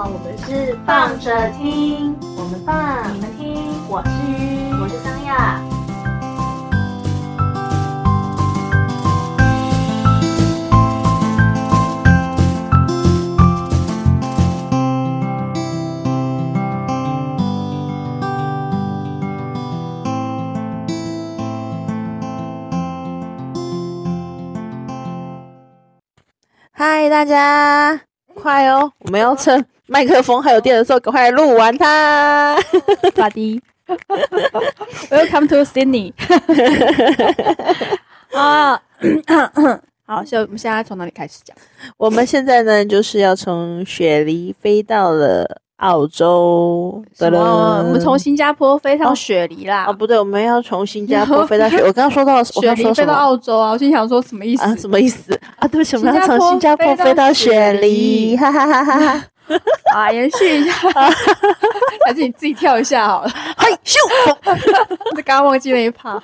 好，我们是放着听，我们放，你们听，我是鱼，我是桑亚。嗨，大家，快哦！我们要趁麦克风还有电的时候，赶快录完它。巴迪，Welcome to Sydney。啊，好，所以我们现在从哪里开始讲？我们现在呢，就是要从雪梨飞到了澳洲。什么？我们从新加坡飞到雪梨啦？哦，不对，我们要从新加坡 飞到雪。我刚刚说到雪梨飞到澳洲啊，我心想说什么意思？啊，什么意思啊？对不起，我们要从新加坡飞到雪梨。哈哈哈哈哈。啊，延续一下，还是你自己跳一下好了。嘿，咻！这刚刚忘记了一趴。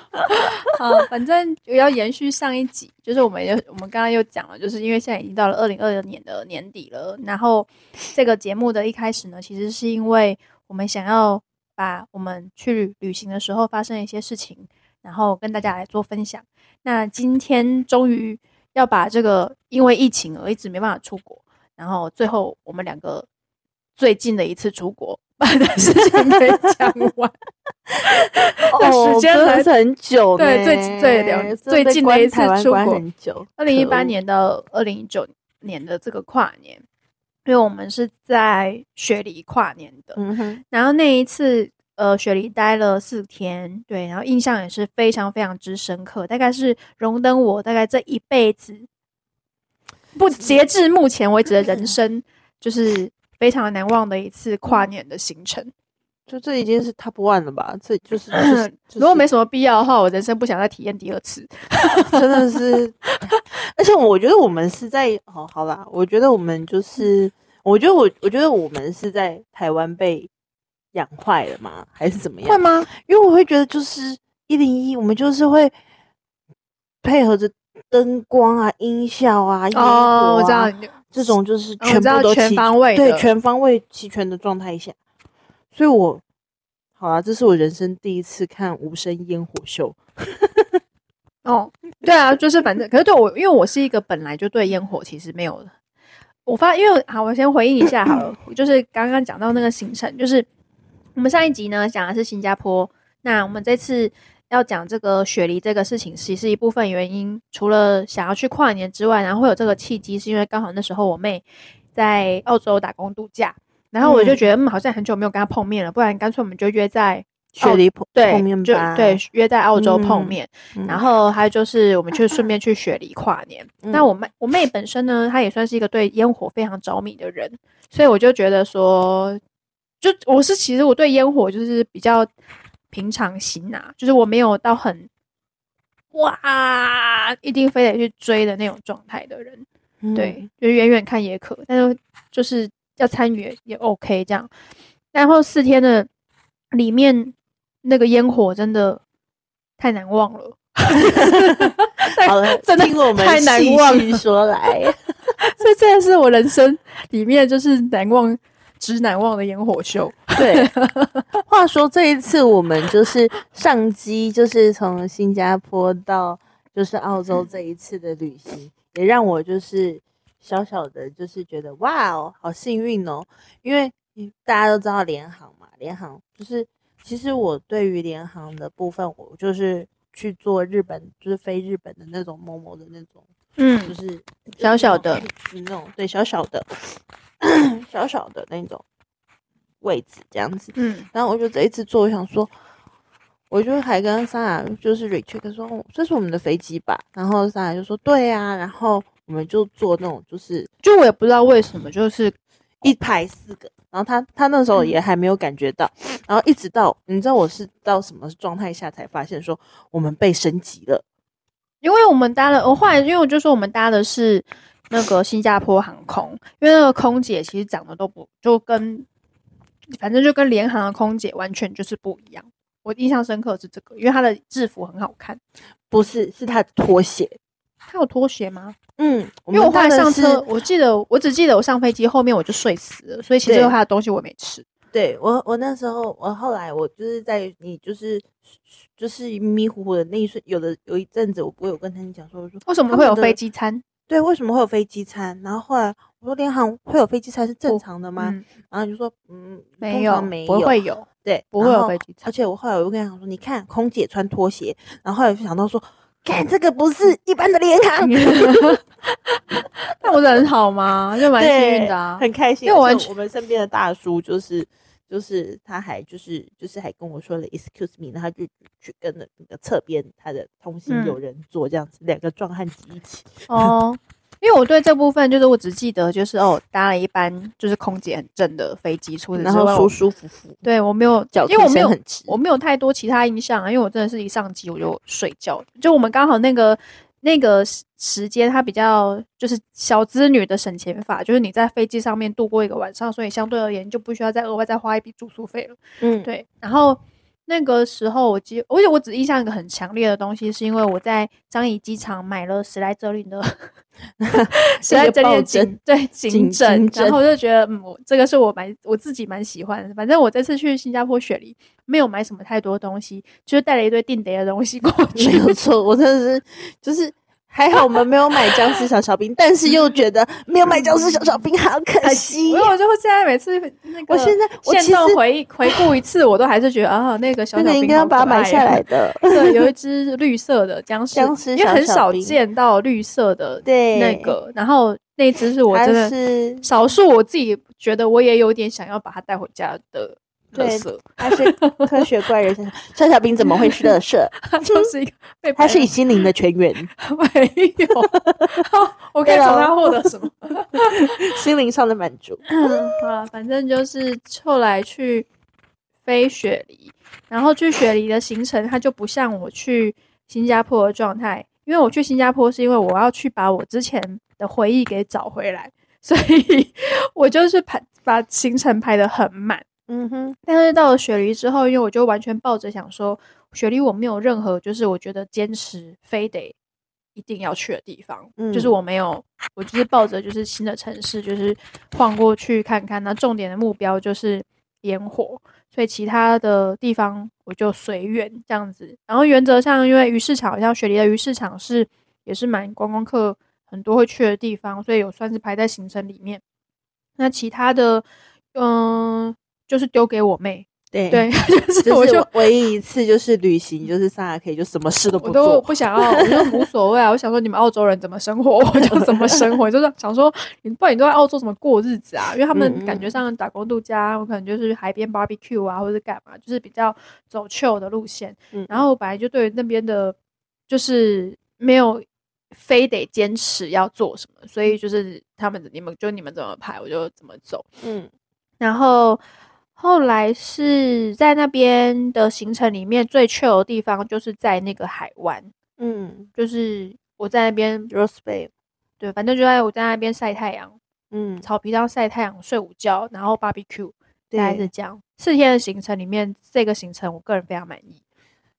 好，反正要延续上一集，就是我们又我们刚刚又讲了，就是因为现在已经到了二零二零年的年底了。然后这个节目的一开始呢，其实是因为我们想要把我们去旅行的时候发生的一些事情，然后跟大家来做分享。那今天终于要把这个因为疫情而一直没办法出国。然后最后我们两个最近的一次出国把的事情没讲完，哦，时间还是很久。对，最最两最近的一次出国很久，二零一八年到二零一九年的这个跨年，因为我们是在雪梨跨年的。嗯哼，然后那一次呃雪梨待了四天，对，然后印象也是非常非常之深刻，大概是荣登我大概这一辈子。不，截至目前为止的人生，就是非常难忘的一次跨年的行程。就这已经是 top one 了吧？这就是，如果没什么必要的话，我人生不想再体验第二次。真的是，而且我觉得我们是在哦，好啦，我觉得我们就是，我觉得我，我觉得我们是在台湾被养坏了吗？还是怎么样？会吗？因为我会觉得就是一零一，我们就是会配合着。灯光啊，音效啊，哦，我知道，这种就是全部都全方位，对，全方位齐全的状态下，所以我好啊，这是我人生第一次看无声烟火秀。哦，对啊，就是反正，可是对我，因为我是一个本来就对烟火其实没有，我发，因为好，我先回应一下好了，就是刚刚讲到那个行程，就是我们上一集呢讲的是新加坡，那我们这次。要讲这个雪梨这个事情，其实一部分原因，除了想要去跨年之外，然后会有这个契机，是因为刚好那时候我妹在澳洲打工度假，然后我就觉得，嗯，好像很久没有跟她碰面了，不然干脆我们就约在雪梨碰碰面吧，对，约在澳洲碰面。然后还有就是，我们就顺便去雪梨跨年。那我妹我妹本身呢，她也算是一个对烟火非常着迷的人，所以我就觉得说，就我是其实我对烟火就是比较。平常心啊，就是我没有到很哇，一定非得去追的那种状态的人，对，就远远看也可，但是就是要参与也 OK 这样。然后四天的里面那个烟火真的太难忘了，好了，真的太难忘。说来，这真的是我人生里面就是难忘。之难忘的烟火秀。对，话说这一次我们就是上机，就是从新加坡到就是澳洲这一次的旅行，也让我就是小小的，就是觉得哇哦，好幸运哦。因为大家都知道联航嘛，联航就是其实我对于联航的部分，我就是去做日本，就是飞日本的那种某某的那种，嗯，就是小小的那种，对，小小的。小小的那种位置，这样子。嗯，然后我就这一次坐，我想说，我就还跟莎雅就是 Richard 说，这是我们的飞机吧？然后莎雅就说，对啊。然后我们就坐那种，就是就我也不知道为什么，就是一排四个。然后他他那时候也还没有感觉到，然后一直到你知道我是到什么状态下才发现说我们被升级了，因为我们搭了，我后来因为我就说我们搭的是。那个新加坡航空，因为那个空姐其实长得都不就跟，反正就跟联航的空姐完全就是不一样。我印象深刻是这个，因为她的制服很好看，不是是她的拖鞋，她有拖鞋吗？嗯，因为我后来上车，我记得我只记得我上飞机后面我就睡死了，所以其实对有他的东西我也没吃。对我，我那时候，我后来我就是在你就是就是迷迷糊糊的那一瞬，有的有一阵子，我我有跟他们讲说，我说为什么会有飞机餐？对，为什么会有飞机餐？然后后来我说联航会有飞机餐是正常的吗？嗯，然后你就说嗯，没有没有，不会有，对，不会有飞机餐。而且我后来我又跟他讲说，你看空姐穿拖鞋，然后后来就想到说，看这个不是一般的联航，那我人好吗？就蛮幸运的啊。很开心。因为我我们身边的大叔就是就是他还就是就是还跟我说了 excuse me，然后他就去跟了那个侧边他的同行嗯有人坐这样子，两个壮汉挤一起。哦，因为我对这部分就是我只记得就是哦，搭了一班就是空姐很正的飞机，除此之外，然后舒舒服服，对我没有，脚因为我没有很。我没有太多其他印象啊，因为我真的是一上机我就睡觉，就我们刚好那个那个时时间，它比较就是小资女的省钱法，就是你在飞机上面度过一个晚上，所以相对而言就不需要再额外再花一笔住宿费了。嗯，对，然后那个时候我记，而且我只印象一个很强烈的东西，是因为我在樟宜机场买了史莱哲林的 史莱哲林颈对颈颈枕颈，枕然后我就觉得，嗯，我这个是我蛮我自己蛮喜欢的。反正我这次去新加坡雪梨没有买什么太多东西，就是带了一堆定得的东西过去没。有错，我真的是就是。还好我们没有买僵尸小小兵，但是又觉得没有买僵尸小小兵好可惜因。为我就会现在每次那个，我现在我现其实回忆回顾一次，我都还是觉得啊，那个小小兵那个应该把它买下哦来的。对，有一只绿色的僵尸，僵尸因为很少见到绿色的对，那个，然后那只是我它真的是少数我自己觉得我也有点想要把它带回家的对垃圾，它是科学怪人小小小兵怎么会是乐色？他就是一个被他是别你心灵的全员，没有，我可以从他获得什么？心灵上的满足。好了，反正就是后来去飞雪梨，然后去雪梨的行程，它就不像我去新加坡的状态，因为我去新加坡是因为我要去把我之前的回忆给找回来，所以我就是排把行程排得很满。嗯哼，但是到了雪梨之后，因为我就完全抱着想说，雪梨我没有任何就是我觉得坚持非得一定要去的地方，嗯就是嗯我没有，我就是抱着就是新的城市，就是晃过去看看。那重点的目标就是烟火，所以其他的地方我就随缘这样子。然后原则上，因为鱼市场好像雪梨的鱼市场是也是蛮观光客很多会去的地方，所以有算是排在行程里面。那其他的，嗯、就是丢给我妹，对对，就是我就唯一一次就是旅行，就是萨拉可以就什么事都不做我都。不想要，我就无所谓啊。我想说你们澳洲人怎么生活，我就怎么生活。就是想说，你不然你都在澳洲怎么过日子啊？因为他嗯们感觉上打工度假，我可能就是海边 barbecue 啊，或者是干嘛，就是比较走 chill 的路线。嗯然后我本来就对那边的，就是没有非得坚持要做什么，所以就是他们你们就你们怎么排，我就怎么走。嗯然后后来是在那边的行程里面最 chill 的地方，就是在那个海湾，嗯就是我在那边，，Rose Bay，对，反正就在我在那边晒太阳，嗯，草皮上晒太阳、睡午觉，然后 barbecue，大概是，这样。四天的行程里面，这个行程我个人非常满意。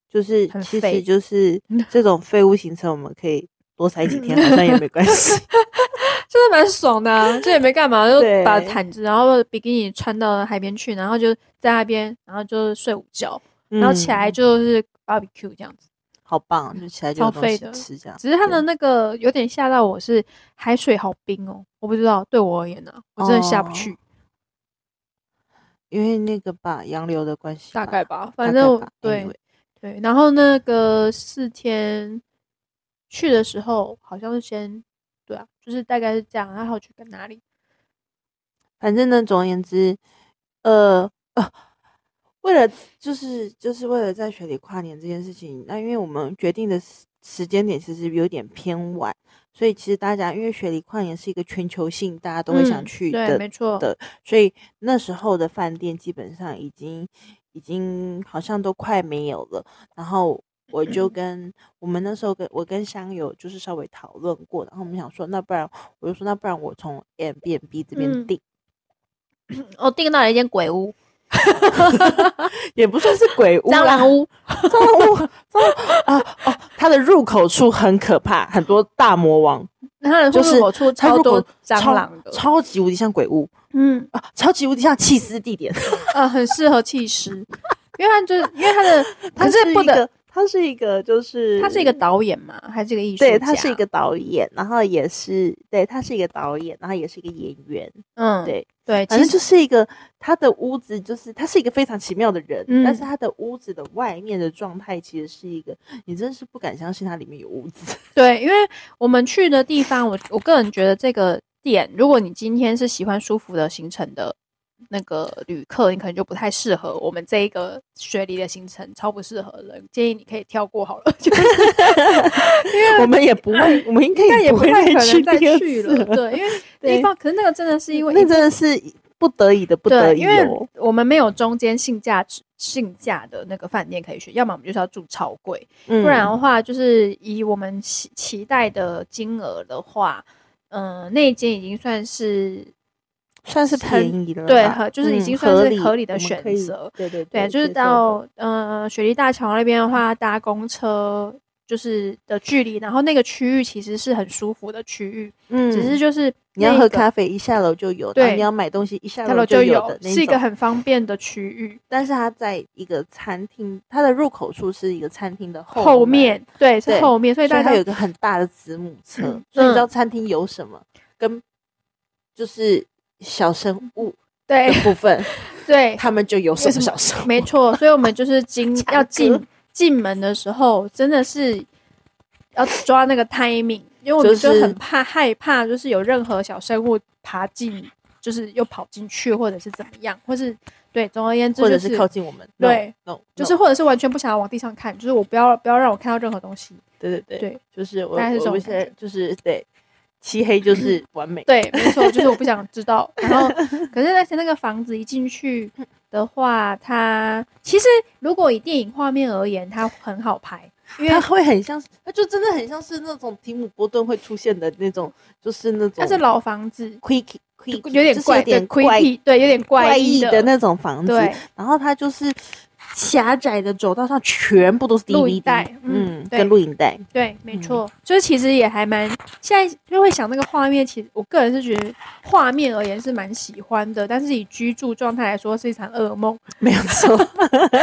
就是其实就是 这种废物行程，我们可以多塞几天，好像也没关系。就是蛮爽的、啊，这也没干嘛，就把毯子，然后比基尼穿到海边去，然后就在那边，然后就睡午觉，然后起来嗯就是 barbecue 这样子。好棒，就起来就有东西吃这样。只是它的那个有点吓到我是海水好冰哦，我不知道对我而言呢、我真的下不去，哦因为那个吧，洋流的关系，大概吧，反正对 anyway 对。然后那个四天去的时候，好像是先就是大概是这样，然后去跟哪里？反正呢，总而言之，呃呃，为了就是就是为了在雪里跨年这件事情，那因为我们决定的时时间点其实有点偏晚，所以其实大家因为雪里跨年是一个全球性，大家都会想嗯去对，的没错，的，所以那时候的饭店基本上已经已经好像都快没有了。然后我就跟我们那时候跟我跟香友就是稍微讨论过，然后我们想说，那不然我就说，那不然我从 M B N B 这边嗯。订。我 订到了一间鬼屋，也不算是鬼屋，蟑螂屋，蟑螂屋，蟑螂啊哦，它的入口处很可怕，很多大魔王，它的就是入口处超多蟑螂的，超级无敌像鬼屋。嗯啊，超级无敌像弃尸地点。呃，很适合弃尸，因为它就是因为它的，它可是不得，一个，它是一个，就是他是一个导演嘛，还是一个艺术家？对，他是一个导演，然后也是对，他是一个导演，然后也是一个演员，嗯，对，对，反正其实就是一个他的屋子，就是他是一个非常奇妙的人，嗯但是他的屋子的外面的状态其实是一个，你真是不敢相信它里面有屋子。对，因为我们去的地方，我我个人觉得这个店，如果你今天是喜欢舒服的行程的那个旅客，你可能就不太适合我们这一个雪梨的行程，超不适合的，建议你可以跳过好了。就是 我们也不会，我们应该也不会太可去能再去次了，对，因为 对地方，可是那个真的是因为那真的是不得已的不得对，已因为哦。我们没有中间性价值性价的那个饭店可以选，要么我们就是要住超贵，不不然的话，就是以我们期期待的金额的话，嗯、那一间已经算是算是很便宜了，对和就是已嗯经算是合理的选择对对对，就是到呃雪梨大桥那边的话，搭公车就是的距离，然后那个区域其实是很舒服的区域，嗯，只是就是你要喝咖啡，一下楼就有；对你要买东西，一下下楼就有的，那是一个很方便的区域。但是它在一个餐厅，它的入口处是一个餐厅的后后面对是后面，所以它有一个很大的子母车，嗯所以你知道嗯餐厅有什么，跟就是小生物对的部分，对他们就有什么小生物，没错，所以我们就是 进要进进门的时候，真的是要抓那个 timing，因为我们就就是很怕害怕，就是有任何小生物爬进，就是又跑进去，或者是怎么样，或是对，总而言之、就是，或者是靠近我们，对 no, no, 就是或者是完全不想要往地上看，就是我不要不要让我看到任何东西。对对对对，就是我我们现在就是对漆黑就 是完美，对，没错，就是我不想知道。然后，可是那些那个房子一进去的话，它其实如果以电影画面而言，它很好拍，因为它会很像，它就真的很像是那种提姆波顿会出现的那种，就是那种它是老房子 creaky，有点怪，点对怪 creepy，对，有点怪异异的那种房子，对。然后它就是狭窄的走道上全部都是录影 DVD，带嗯嗯，对。跟录影带，对，没错，就是其实也还蛮，现在就会想那个画面，其实我个人是觉得画面而言是蛮喜欢的，但是以居住状态来说是一场噩梦。没有错，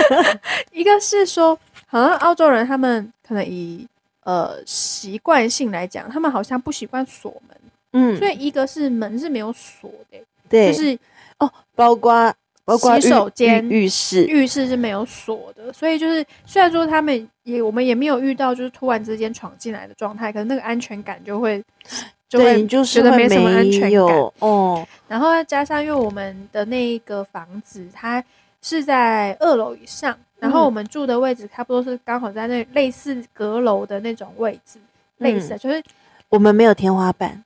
一个是说，好像澳洲人他们可能以呃习惯性来讲，他们好像不习惯锁门，嗯，所以一个是门是没有锁的、对，就是哦，包括包括洗手间浴浴室，浴室是没有锁的，所以就是虽然说他们也我们也没有遇到就是突然之间闯进来的状态，可是那个安全感就会就，会就是觉得没什么安全感。哦，然后再加上因为我们的那一个房子它是在二楼以上，然后嗯。我们住的位置差不多是刚好在那类似阁楼的那种位置，类似的就是我们没有天花板，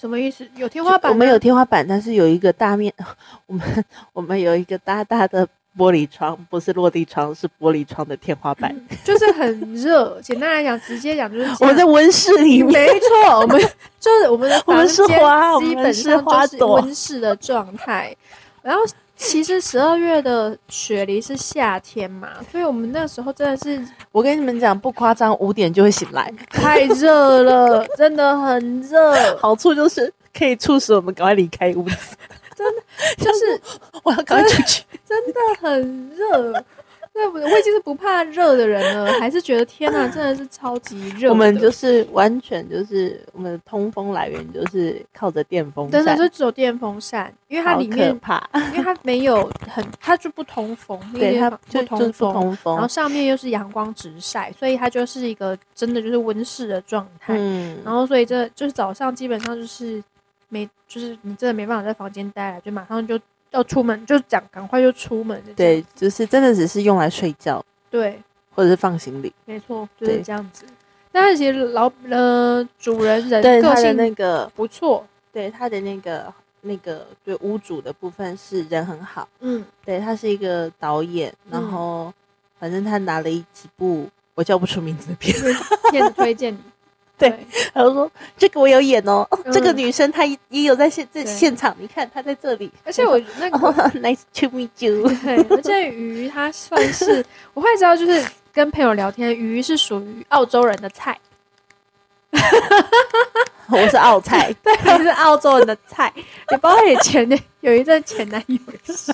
什么意思？有天花板，我们有天花板，但是有一个大面，我们我们有一个大大的玻璃窗，不是落地窗，是玻璃窗的天花板。就是很热。简单来讲，直接讲就是我们在温室里面，没错，我们 就是我们的我们房间是花基本是上就是花朵温室的状态。然后其实十二月的雪梨是夏天嘛，所以我们那时候真的是我跟你们讲，不夸张，五点就会醒来。太热了，真的很热，好处就是可以促使我们赶快离开屋子，真的 就是我要赶快出去。真的很热。对，我我已经是不怕热的人了，还是觉得天哪，真的是超级热。我们就是完全就是我们的通风来源就是靠着电风扇真的扇，就只有电风扇，因为它里面怕。因为它没有很，它就不通风，那对，它就就是不风，通风然后。上面又是阳光直晒，所以它就是一个真的就是温室的状态。嗯，然后所以这就是早上基本上就是没，就是你真的没办法在房间待了，就马上就要出门，就讲赶快就出门的对，就是真的只是用来睡觉对，或者是放行李。没错，就是对这样子。但是其实老呃主人人对他的个性那个，不错，对他的那个那个对屋主的部分是人很好。嗯，对他是一个导演，然嗯后反正他拿了一几部我叫不出名字的片，片子推荐你，对然后说这个我有演哦，哦这个嗯女生她也也有在现在现场，你看她在这里，而且我 那个哦 nice to meet you，对，而且鱼它算是我会知道，就是跟朋友聊天，鱼是属于澳洲人的菜，我是澳菜，对，是澳洲人的菜。你包括你前有一阵前男友也是，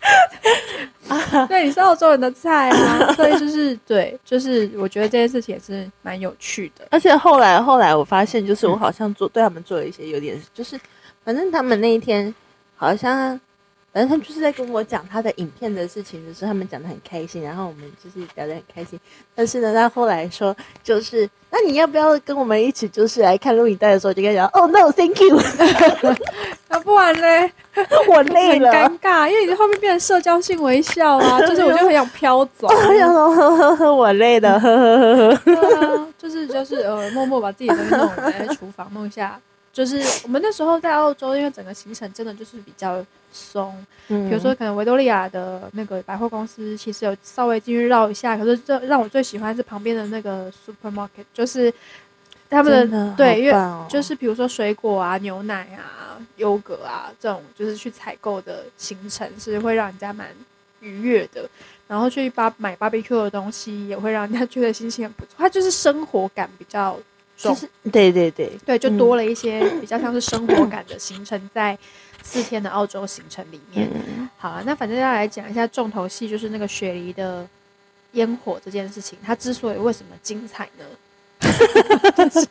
对，对，你是澳洲人的菜啊，所以就是对，就是我觉得这件事情也是蛮有趣的。而且后来后来我发现，就是我好像做对他们做了一些有点，就是反正他们那一天好像，反正他就是在跟我讲他的影片的事情的时候，他们讲的很开心，然后我们就是聊得很开心。但是呢，他后来说，就是那你要不要跟我们一起，就是来看录影带的时候，就跟他讲，哦、no，thank you，那不然嘞，我累了很。尴尬，因为你后面变成社交性微笑啊，就是我就很想飘走。我想说，呵呵呵，我累了，呵呵呵呵。对啊，就是就是呃，默默把自己的东西弄完，在厨房弄一下。就是我们那时候在澳洲，因为整个行程真的就是比较松，比比如说可能维多利亚的那个百货公司，其实有稍微进去绕一下，可是这让我最喜欢是旁边的那个 supermarket，就是他们的对，因为就是比如说水果啊、牛奶啊、优格啊这种，就是去采购的行程是会让人家蛮愉悦的。然后去巴买 barbecue 的东西，也会让人家觉得心情很不错。它就是生活感比较重，就是对对对，对，就嗯多了一些比较像是生活感的行程在四天的澳洲行程里面。嗯，好啊，那反正要来讲一下重头戏，就是那个雪梨的烟火这件事情。它之所以为什么精彩呢？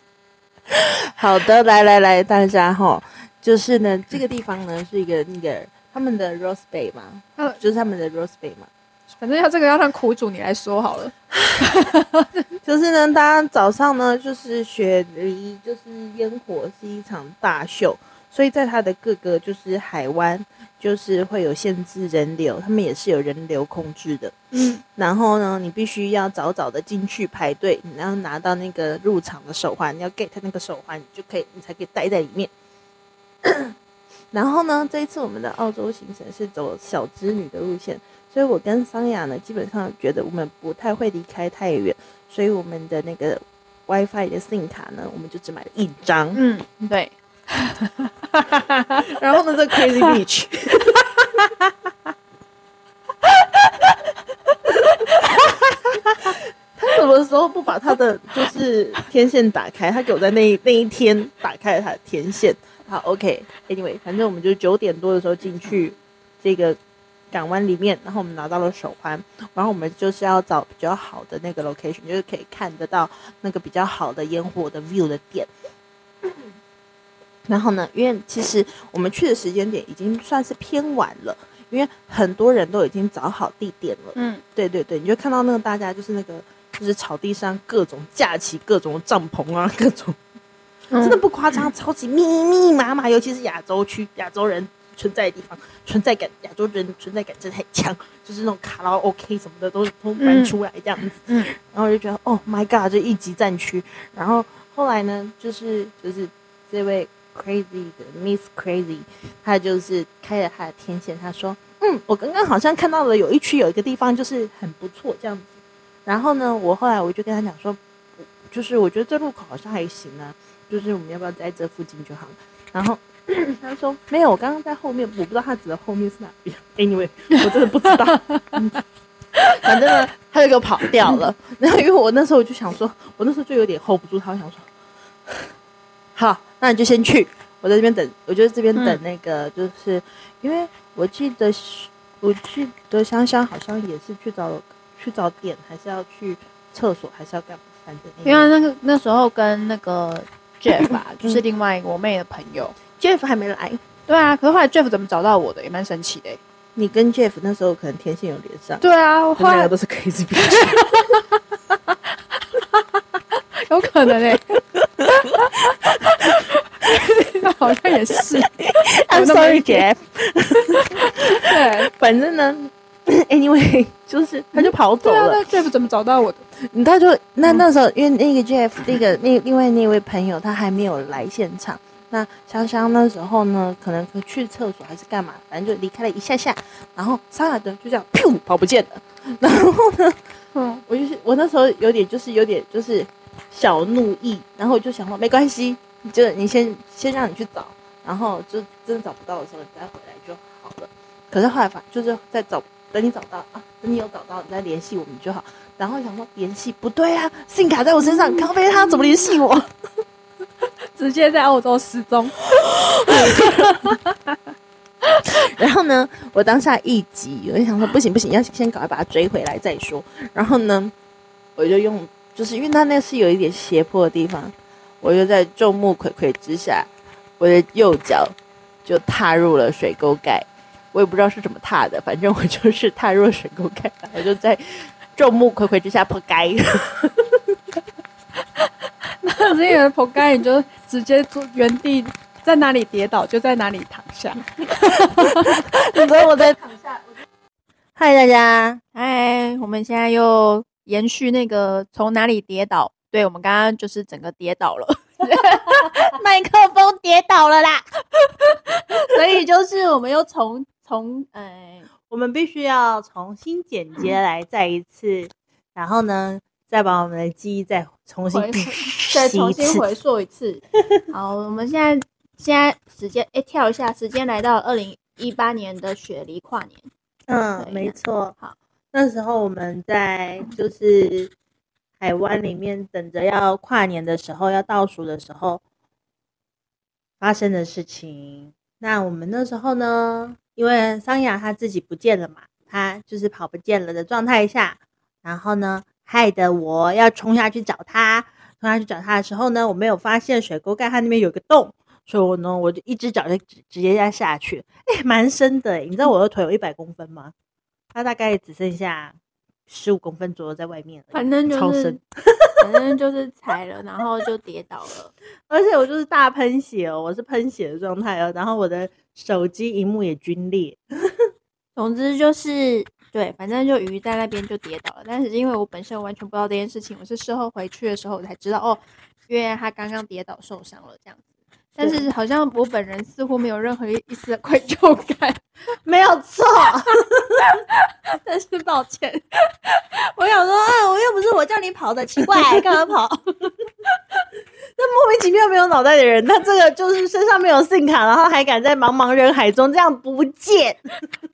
好的，来来来，大家哈，就是呢，这个地方呢是一个那个他们的 Rose Bay 嘛，呃就是他们的 Rose Bay 嘛，反正要这个要让苦主你来说好了。就是呢，大家早上呢，就是雪梨，就是烟火是一场大秀，所以在它的各个就是海湾，就是会有限制人流，他们也是有人流控制的。嗯，然后呢，你必须要早早的进去排队，然后拿到那个入场的手环，你要 get 那个手环，你就可以，你才可以待在里面。然后呢，这一次我们的澳洲行程是走小织女的路线，所以我跟桑雅呢，基本上觉得我们不太会离开太远，所以我们的那个 WiFi 的 SIM 卡呢，我们就只买了一张。嗯，对，然后呢，这 Crazy Beach，他什么时候不把他的就是天线打开？他给我在那一 那一天打开了他的天线。好，OK，Anyway，、反正我们就九点多的时候进去这个港湾里面，然后我们拿到了手环，然后我们就是要找比较好的那个 location，就是可以看得到那个比较好的烟火的 view 的点。然后呢，因为其实我们去的时间点已经算是偏晚了，因为很多人都已经找好地点了。嗯，对对对，你就看到那个大家就是那个就是草地上各种架起各种帐篷啊，各种嗯真的不夸张，超级密密麻麻，尤其是亚洲区，亚洲人存在的地方，存在感，亚洲人存在感真的很强，就是那种卡拉 OK 什么的都都搬出来这样子。嗯然后我就觉得，Oh my God，这一级战区。然后后来呢，就是就是这位 Crazy 的 Miss Crazy，他就是开了他的天线，他说，嗯，我刚刚好像看到了有一区有一个地方就是很不错这样子。然后呢，我后来我就跟他讲说，就是我觉得这路口好像还行啊，就是我们要不要在这附近就好了。然后她说没有，我刚刚在后面，我不知道他指的后面是哪边。Anyway，我真的不知道。嗯 反正呢，他就给我跑掉了。然后因为我那时候我就想说，我那时候就有点 hold 不住他，我想说，好，那你就先去，我在这边等，我就在这边等那个，就是、因为我记得是，我记得香香好像也是去找去找点，还是要去厕所，还是要干嘛？反正因为那个那时候跟那个 Jeff 啊，就是另外一个我妹的朋友。Jeff 还没来，对啊，可是后来 Jeff 怎么找到我的，也蛮神奇的欸。你跟 Jeff 那时候可能天线有连上，对啊，我后来他们两个都是 crazy bitch。有可能诶、那好像也是。I'm 有那么 sorry, 一点 Jeff。对反正呢，anyway，就是他就跑走对啊，了。那 Jeff 怎么找到我的？他就那嗯那时候，因为那个 Jeff 那个那另外那位朋友他还没有来现场，那香香那时候呢，可能去厕所还是干嘛，反正就离开了一下下，然后沙尔德就这样噗跑不见了，然后呢，嗯，我就是我那时候有点就是有点就是小怒意，然后我就想说没关系，就你先先让你去找，然后就真的找不到的时候你再回来就好了。可是后来反就是在找，等你找到啊，等你有找到，你再联系我们就好。然后想说联系不对啊，信卡在我身上，咖啡他怎么联系我？直接在澳洲失踪。然后呢，我当下一急，我就想说不行不行，要先赶快把他追回来再说。然后呢，我就用，就是因为他那是有一点斜坡的地方，我就在众目睽睽之下，我的右脚就踏入了水沟盖。我也不知道是怎么踏的，反正我就是踏入了水沟盖，我就在众目睽睽之下扑街。那这个扑街，你就直接坐原地。在哪里跌倒就在哪里躺下。你说我在躺下。嗨，大家，嗨，我们现在又延续那个从哪里跌倒？对，我们刚刚就是整个跌倒了，麦克风跌倒了啦。所以就是我们又从从呃，我们必须要重新剪接来再一次，然后呢，再把我们的记忆再重新再重新回溯一次。好，我们现在。现在时间哎，跳一下，时间来到二零一八年的雪梨跨年。嗯，没错。好，那时候我们在就是海湾里面等着要跨年的时候，要倒数的时候发生的事情。那我们那时候呢，因为桑雅她自己不见了嘛，她就是跑不见了的状态下，然后呢，害得我要冲下去找她。冲下去找他的时候呢，我没有发现水沟盖它那边有个洞。所以我呢，我就一只脚就直直接压下去，哎，蛮深的你知道我的腿有一百公分吗？它大概只剩下十五公分左右在外面，反正超深，反正就是踩了，然后就跌倒了。而且我就是大喷血哦，我是喷血的状态哦，然后我的手机荧幕也皲裂。总之就是对，反正就鱼在那边就跌倒了。但是因为我本身完全不知道这件事情，我是事后回去的时候我才知道哦，因为他刚刚跌倒受伤了这样子。但是好像我本人似乎没有任何一丝的愧疚感，没有错。但是抱歉，我想说啊，我又不是我叫你跑的，奇怪，干嘛跑？那莫名其妙没有脑袋的人，他这个就是身上没有信卡，然后还敢在茫茫人海中这样不见，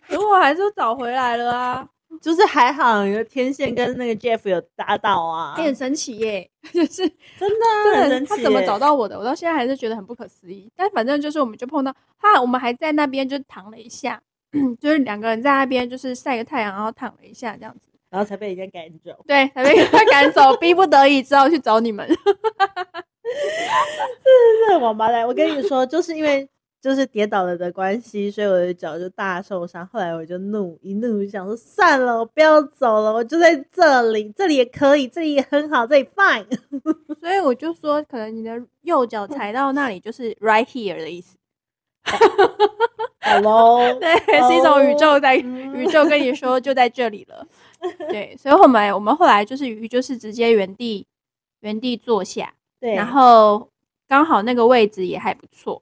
如果还是找回来了啊。就是还好，有天线跟那个 Jeff 有搭到啊，很神奇耶，就是真的很神奇。他怎么找到我的？我到现在还是觉得很不可思议。但反正就是，我们就碰到他，我们还在那边就躺了一下，就是两个人在那边就是晒个太阳，然后躺了一下这样子，然后才被人家赶走。对，才被人家赶走，逼不得已只好去找你们。是是是王八蛋！我跟你说，就是因为。就是跌倒了的关系，所以我的脚就大受伤。后来我就怒一怒，想说算了，我不要走了，我就在这里，这里也可以，这里也很好，这里 fine。所以我就说，可能你的右脚踩到那里就是 right here 的意思。Hello，对，是一种宇宙在宇宙跟你说就在这里了。对，所以后来我们后来就是鱼就是直接原地原地坐下，对，然后刚好那个位置也还不错。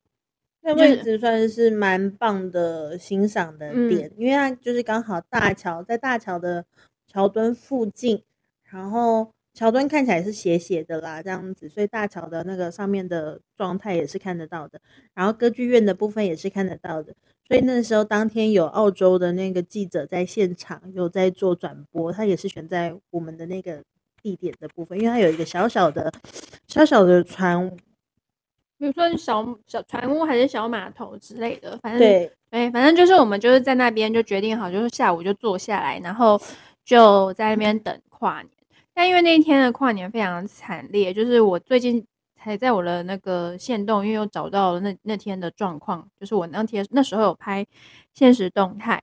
那位置算是蛮棒的欣赏的点，因为它就是刚好大桥在大桥的桥墩附近，然后桥墩看起来是斜斜的啦，这样子，所以大桥的那个上面的状态也是看得到的，然后歌剧院的部分也是看得到的，所以那时候当天有澳洲的那个记者在现场有在做转播，他也是选在我们的那个地点的部分，因为它有一个小小的小小的船。比如说小小船屋还是小码头之类的，反正对，哎，反正就是我们就是在那边就决定好，就是下午就坐下来，然后就在那边等跨年。但因为那一天的跨年非常惨烈，就是我最近才在我的那个线动，因为又找到了那那天的状况，就是我那天那时候有拍现实动态，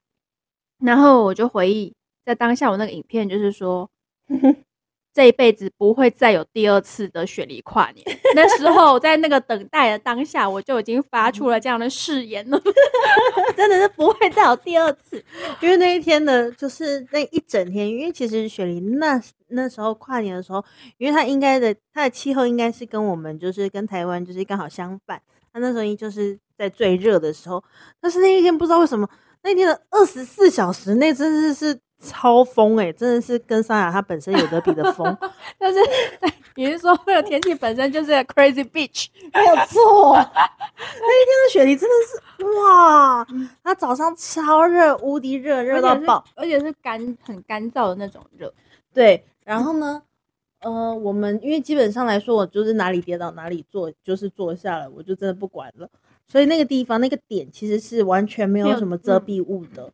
然后我就回忆在当下我那个影片，就是说。这一辈子不会再有第二次的雪梨跨年。那时候在那个等待的当下，我就已经发出了这样的誓言了，真的是不会再有第二次。因为那一天呢，就是那一整天，因为其实雪梨那那时候跨年的时候，因为它应该的它的气候应该是跟我们就是跟台湾就是刚好相反，它那时候就是在最热的时候，但是那一天不知道为什么那天的二十四小时内真的是。超疯哎、真的是跟桑雅她本身有得比的疯，但是 你是说那个天气本身就是 crazy beach？没有错。那一天的雪梨真的是哇，它早上超热，无敌热，热到爆。而且是干很干燥的那种热。对，然后呢，呃，我们因为基本上来说，我就是哪里跌倒哪里坐，就是坐下了，我就真的不管了。所以那个地方那个点其实是完全没没有有什么遮嗯蔽物的。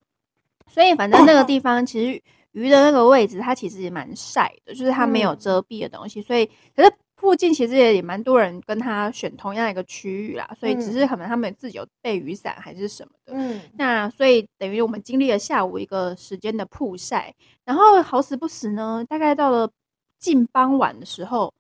所以反正那个地方其实鱼的那个位置，它其实也蛮晒的，就是它没有嗯遮蔽的东西。所以可是附近其实也也蛮多人跟他选同样一个区域啦，所以只是可能他们自己有备雨伞还是什么的。嗯，那所以等于我们经历了下午一个时间的曝晒，然后好死不死呢，大概到了近傍晚的时候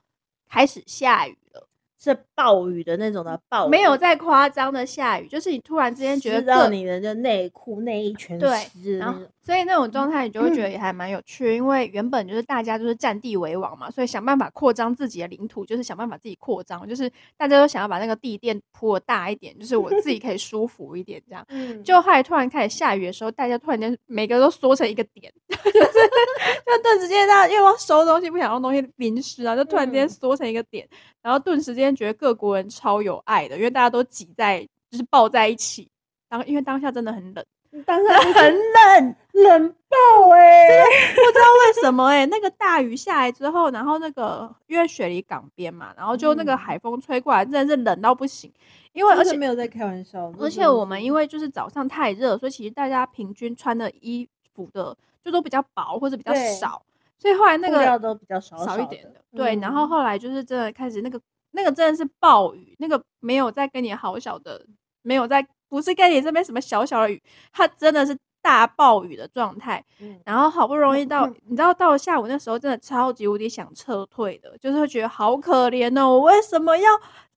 开始下雨了，是暴雨的那种的暴雨，没有再夸张的下雨，就是你突然之间觉得湿到各你的那内裤内衣全对湿然后所以那种状态你就会觉得也还蛮有趣，因为原本就是大家就是占地为王嘛，所以想办法扩张自己的领土，就是想办法自己扩张，就是大家都想要把那个地垫铺的大一点，就是我自己可以舒服一点这样。嗯，就后来突然开始下雨的时候，大家突然间每个都缩成一个点，就是就顿时间大家因为要收东西，不想让东西淋湿啊，就突然间嗯缩成一个点，然后顿时间觉得各国人超有爱的，因为大家都挤在就是抱在一起，当因为当下真的很冷。当下就是很冷，冷爆哎、不知道为什么哎、那个大雨下来之后，然后那个因为雪梨港边嘛，然后就那个嗯。海风吹过来，真的是冷到不行。因为而且没有在开玩笑，而且我们因为就是早上太热，所以其实大家平均穿的衣服的就都比较薄或者比较少，所以后来那个料个都比较少少一点的，对。嗯。然后后来就是真的开始那个那个真的是暴雨，那个没有在跟你好小的，没有在不是跟你这边什么小小的雨，它真的是大暴雨的状态。嗯然后好不容易到，嗯你知道到了下午那时候，真的超级无敌想撤退的，就是会觉得好可怜哦，我为什么要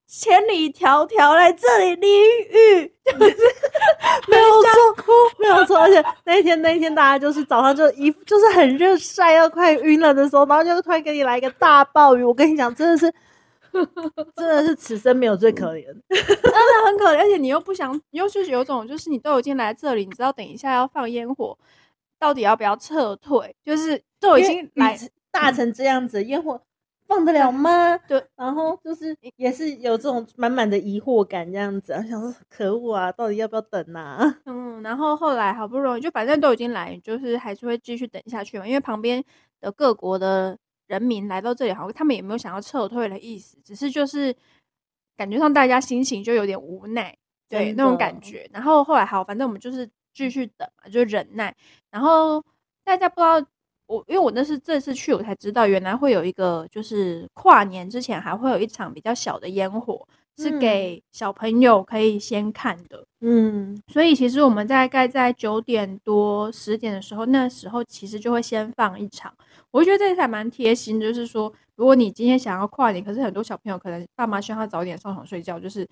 千里迢迢来这里淋雨？没有错，没有错。而且那一天那一天大家就是早上就一副就是很热晒要快晕了的时候，然后就突然给你来一个大暴雨，我跟你讲，真的是。真的是此生没有最可怜，真的很可怜，而且你又不想，你又就是有种就是你都已经来这里，你知道等一下要放烟火，到底要不要撤退？就是都已经来，嗯大成这样子，烟火放得了吗？对，然后就是也是有这种满满的疑惑感，这样子，啊，想说可恶啊，到底要不要等啊？嗯，然后后来好不容易就反正都已经来，就是还是会继续等下去嘛，因为旁边的各国的人民来到这里，好像他们也没有想要撤退的意思，只是就是感觉上大家心情就有点无奈，对那种感觉。然后后来好，反正我们就是继续等嘛，就忍耐。然后大家不知道我，因为我那是这次去我才知道，原来会有一个就是跨年之前还会有一场比较小的烟火，是嗯给小朋友可以先看的。嗯，所以其实我们大概在九点多十点的时候，那时候其实就会先放一场。我觉得这还蛮贴心的，就是说，如果你今天想要跨年，可是很多小朋友可能爸妈希望他早点上床睡觉，就是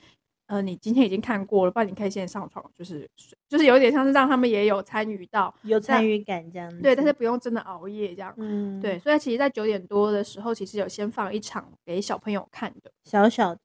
呃，你今天已经看过了，不然你可以先上床，就是就是有点像是让他们也有参与到，有参与感这样子。对，但是不用真的熬夜这样。嗯，对，，所以其实，在九点多的时候，其实有先放一场给小朋友看的。小小的，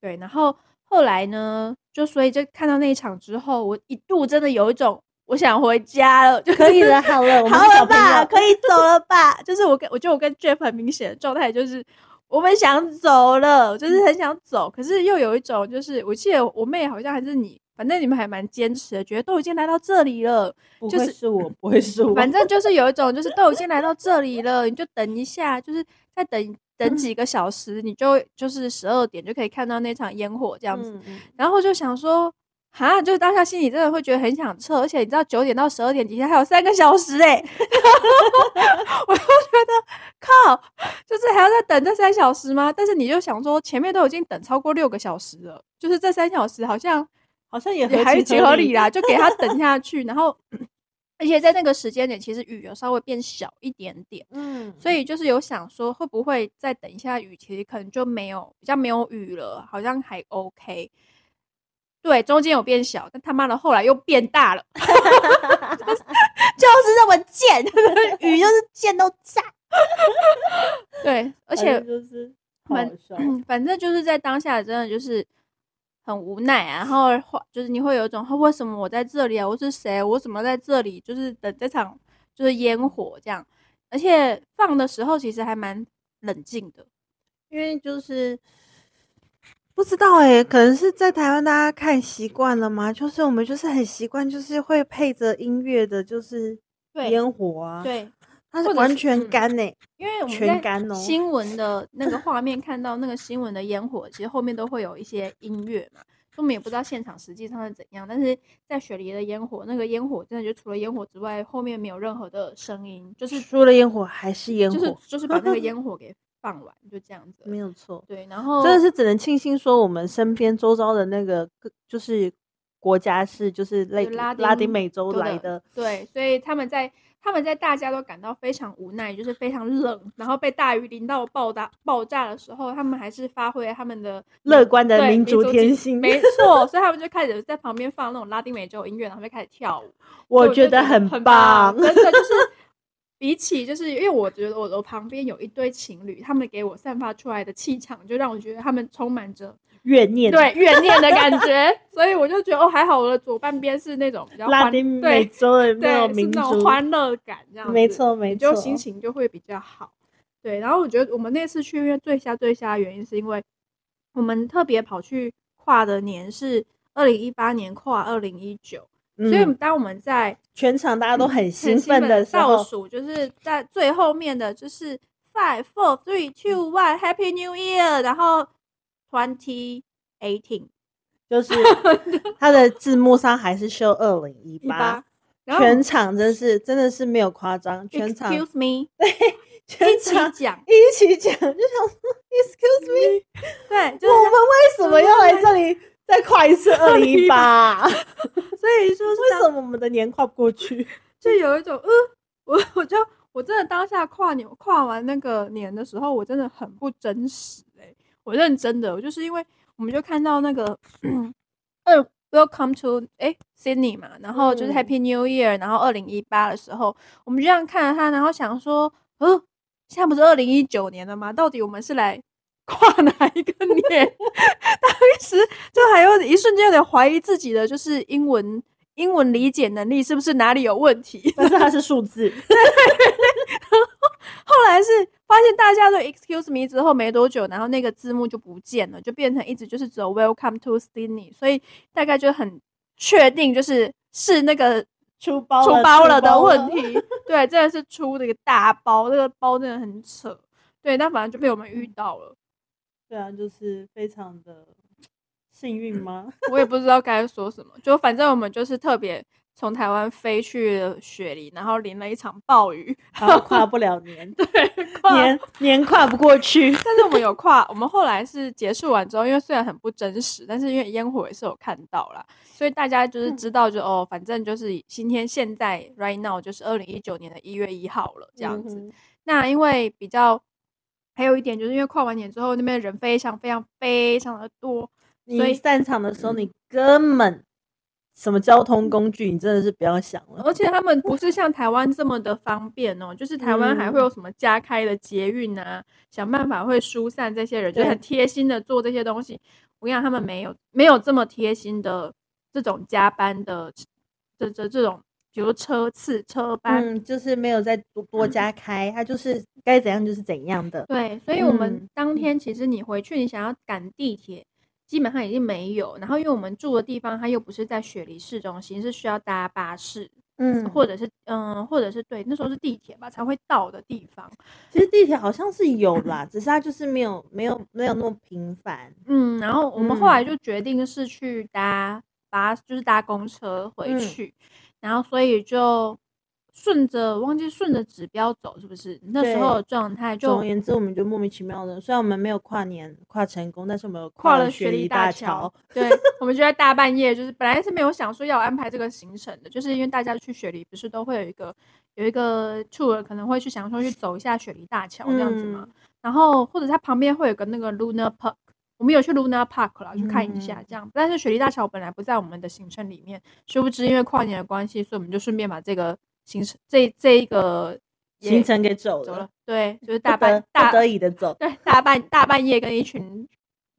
对，然后后来呢，就所以就看到那一场之后，我一度真的有一种我想回家了，就可以了，好了，我们好了吧，可以走了吧？就是我跟我觉得我跟 Jeff 很明显的状态就是。我们想走了，就是很想走，可是又有一种，就是我记得我妹好像还是你，反正你们还蛮坚持的，觉得都已经来到这里了，不就是会是我，不会是我，反正就是有一种，就是都已经来到这里了，你就等一下，就是再等等几个小时，你就就是十二点就可以看到那场烟火这样子。然后就想说，哈，就是当下心里真的会觉得很想撤，而且你知道九点到十二点底下还有三个小时哎、我就觉得靠，就是还要再等这三小时吗？但是你就想说，前面都已经等超过六个小时了，就是这三小时好像好像也也还挺合理啦，就给他等 下去，然后。而且在那个时间点，其实雨有稍微变小一点点，嗯，所以就是有想说，会不会再等一下雨，其实可能就没有比较没有雨了，好像还 OK。对，中间有变小，但他妈的后来又变大了，就是就是这么贱，雨就是贱到炸。对，而且就是好蛮笑，反正就是在当下真的就是很无奈啊，然后话就是你会有一种，为什么我在这里啊？我是谁？我怎么在这里？就是等这场就是烟火这样，而且放的时候其实还蛮冷静的。因为就是不知道哎、可能是在台湾大家看习惯了嘛，就是我们就是很习惯，就是会配着音乐的，就是对烟火啊，，对，它是完全干呢、因为我们全在干哦新闻的那个 画面看到那个新闻的烟火，其实后面都会有一些音乐嘛。所以我们也不知道现场实际上是怎样，但是在雪梨的烟火，那个烟火真的就除了烟火之外，后面没有任何的声音，就是除了烟火还是烟火，就是就是把那个 烟火给放完，就这样子。没有错，对，然后真的是只能庆幸说我们身边周遭的那个就是国家是就是拉拉丁丁美洲来的，对，所以他们在他们在大家都感到非常无奈，就是非常冷，然后被大雨淋到爆炸爆炸的时候，他们还是发挥他们的乐观的民族天性没 错，所以他们就开始在旁边放那种拉丁美洲音乐，然后就开始跳舞。我觉得很很棒。真的就是 比起就是因为我觉得我我旁边有一对情侣，他们给我散发出来的气场，就让我觉得他们充满着怨念，对怨念的感觉，所以我就觉得哦，还好我的左半边是那种比较拉丁美对洲的那对种民族，欢乐感这样，没错没错。就心情就会比较好。对，然后我觉得我们那次去因为最瞎最瞎的原因是因为我们特别跑去跨的年是二零一八年跨二零一九，所以嗯，当我们在全场大家都很很兴奋的倒数，就是在最后面的就是 five four three two one Happy New Year，然后 twenty eighteen 就是 它的字幕上还是秀二零一一八全场真是真的是没有夸张，全场 Excuse me，对全一起场讲，一起讲，就想说 Excuse me，对，就是我们为什么要来这里再跨一次二零一八？所以就是这样什么我们的年跨不过去？就有一种，呃，我我就我真的当下跨年跨完那个年的时候，我真的很不真实哎、我认真的，我就是因为我们就看到那个，二，Welcome to 哎 Sydney 嘛，然后就是嗯 Happy New Year，然后二零一八的时候，我们就这样看着他，然后想说，呃，现在不是二零一九年了吗？到底我们是来 跨哪一个年？当时就还有一瞬间有点怀疑自己的就是英文英文理解能力是不是哪里有问题。但是它是数字，后来是发现大家都 excuse me 之后没多久，然后那个字幕就不见了，就变成一直就是只有 Welcome to Sydney，所以大概就很确定就是是那个出包出包了的问题。对，真的是出了一个大包，那个包真的很扯。对，但反正就被我们遇到了，对啊，就是非常的幸运吗？我也不知道该说什么，就反正我们就是特别从台湾飞去雪梨，然后淋了一场暴雨，然后跨不了年，对，跨年年跨不过去。但是我们有跨，我们后来是结束完之后，因为虽然很不真实，但是因为烟火也是有看到啦，所以大家就是知道就，哦，反正就是今天现在 right now 就是二零一九年的一月一号了这样子。嗯那因为比较还有一点，就是因为跨完年之后，那边人非常非常非常的多，所以你散场的时候，你根本什么交通工具，你真的是不要想了。而且他们不是像台湾这么的方便哦，就是台湾还会有什么加开的捷运啊，想办法会疏散这些人，就很贴心的做这些东西。我跟你讲，他们没有没有这么贴心的这种加班的这这这种，比如车次车班。嗯，就是没有再多多加开，它就是该怎样就是怎样的。对，所以我们嗯当天其实你回去，你想要赶地铁，基本上已经没有。然后因为我们住的地方，它又不是在雪梨市中心，是需要搭巴士，嗯，或者是嗯，或者是对，那时候是地铁吧才会到的地方。其实地铁好像是有啦，只是它就是没有没有没有那么频繁。嗯，然后我们后来嗯就决定是去搭巴，就是搭公车回嗯去，然后所以就顺着忘记顺着指标走，是不是？那时候的状态就总而言之，我们就莫名其妙的，虽然我们没有跨年跨成功，但是我们跨了雪梨梨大桥。。对，我们就在大半夜，就是本来是没有想说要安排这个行程的，就是因为大家去雪梨不是都会有一个有一个 tour，可能会去想说去走一下雪梨大桥这样子嘛。嗯然后或者它旁边会有个那个 Luna Park。我们有去 Luna Park 啦，去看一下嗯这样。但是雪梨大桥本来不在我们的行程里面，殊不知因为跨年的关系，所以我们就顺便把这个行程这这一个行程给走了走了，，对，就是大半大不得已的走。对大半大半夜跟一群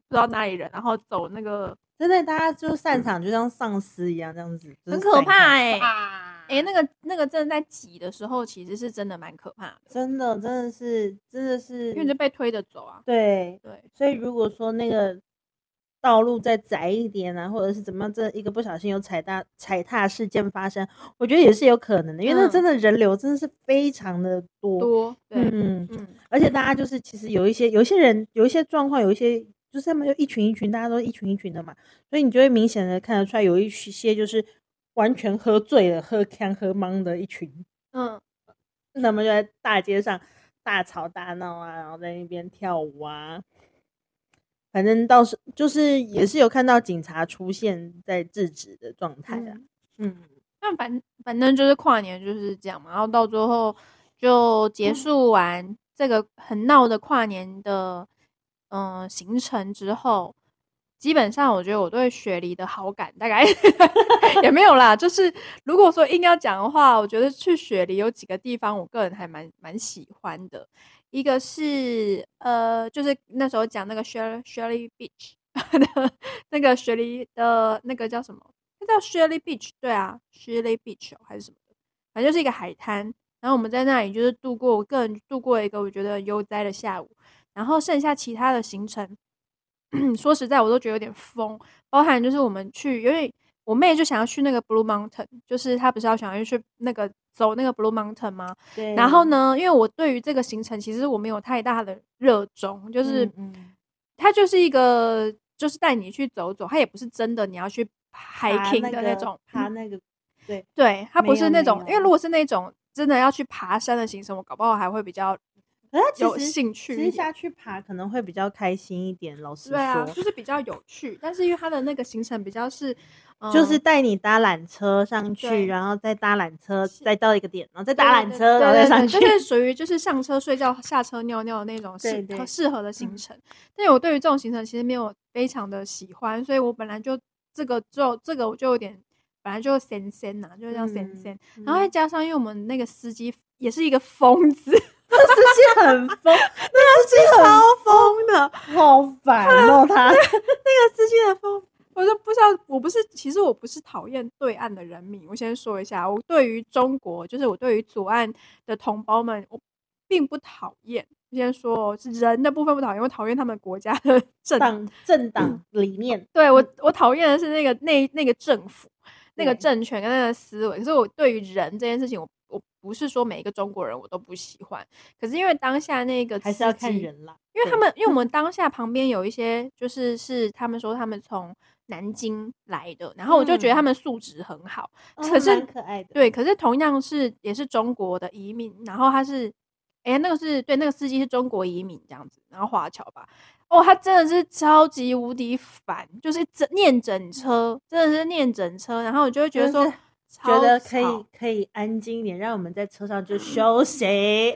不知道哪里人，然后走那个真的，大家就散场就像丧尸一样这样子，就是很可怕哎、啊哎、那个那个真的在挤的时候，其实是真的蛮可怕的，真的真的是真的是因为就被推着走啊。对，对，所以如果说那个道路再窄一点啊，或者是怎么样，这一个不小心有踩踏踩踏事件发生，我觉得也是有可能的，因为那嗯真的人流真的是非常的多。多对，嗯，嗯而且大家就是其实有一些有一些人有一些状况，有一些就是他们就一群一群，大家都一群一群的嘛，所以你就会明显的看得出来，有一些就是完全喝醉了、喝呛、喝懵的一群，嗯，那么就在大街上大吵大闹啊，然后在那边跳舞啊。反正倒是就是也是有看到警察出现在制止的状态啊。嗯，那反反正就是跨年就是这样嘛，然后到最后就结束完这个很闹的跨年的嗯、呃行程之后，基本上我觉得我对雪梨的好感大概 也没有啦。就是如果说硬要讲的话，我觉得去雪梨有几个地方，我个人还蛮蛮喜欢的。一个是呃，就是那时候讲那个 Shirley Shirley Beach 的那个雪梨的那个叫什么？那叫 Shirley Beach，对啊，Shirley Beach、还是什么的，反正就是一个海滩。然后我们在那里就是度过，我个人度过一个我觉得悠哉的下午。然后剩下其他的行程，说实在我都觉得有点疯，包含就是我们去，因为我妹就想要去那个 Blue Mountain，就是她不是要想要去那个走那个 Blue Mountain 吗？对。然后？呢，因为我对于这个行程其实我没有太大的热衷，就是嗯嗯它就是一个就是带你去走走，它也不是真的你要去爬 hiking 的那种，嗯爬那个对对，它不是那种，因为如果是那种真的要去爬山的行程，我搞不好还会比较有实兴趣一点。其实下去爬可能会比较开心一点。老师对啊，就是比较有趣，但是因为它的那个行程比较是，就是嗯带你搭缆车上去，然后再搭缆车，再到一个点，然后再搭缆车，然后再上去。对对对就是属于就是上车睡觉、下车尿尿的那种适适合的行程。但是我对于这种行程其实没有非常的喜欢，所以我本来就这个就这个我就有点本来就仙仙呐，就是这样仙然后再加上因为我们那个司机也是一个疯子，司机很疯，那个司机超疯的，好烦哦，他。那个司机的疯，我就不知道，我不是，其实我不是讨厌对岸的人民。我先说一下，我对于中国，就是我对于左岸的同胞们，我并不讨厌。我先说哦，是人的部分不讨厌，我讨厌他们国家的政。党政党理念，对我，我讨厌的是那个那那个政府、那个政权跟那个思维。可是我对于人这件事情，我我不是说每一个中国人我都不喜欢，可是因为当下那个还是要看人啦。因为他们，因为我。们当下旁边有一些，就是是他们说他们从南京来的，然后我就觉得他嗯。们素质很好，哦可是蛮可爱的，对，可是同样是也是中国的移民，然后他是，哎，那个是对，那个司机是中国移民这样子，然后华侨吧，哦，他真的是超级无敌烦，就是整念整车，真的是念整车，然后我就会觉得说觉得可以可以安静一点，让我们在车上就休息。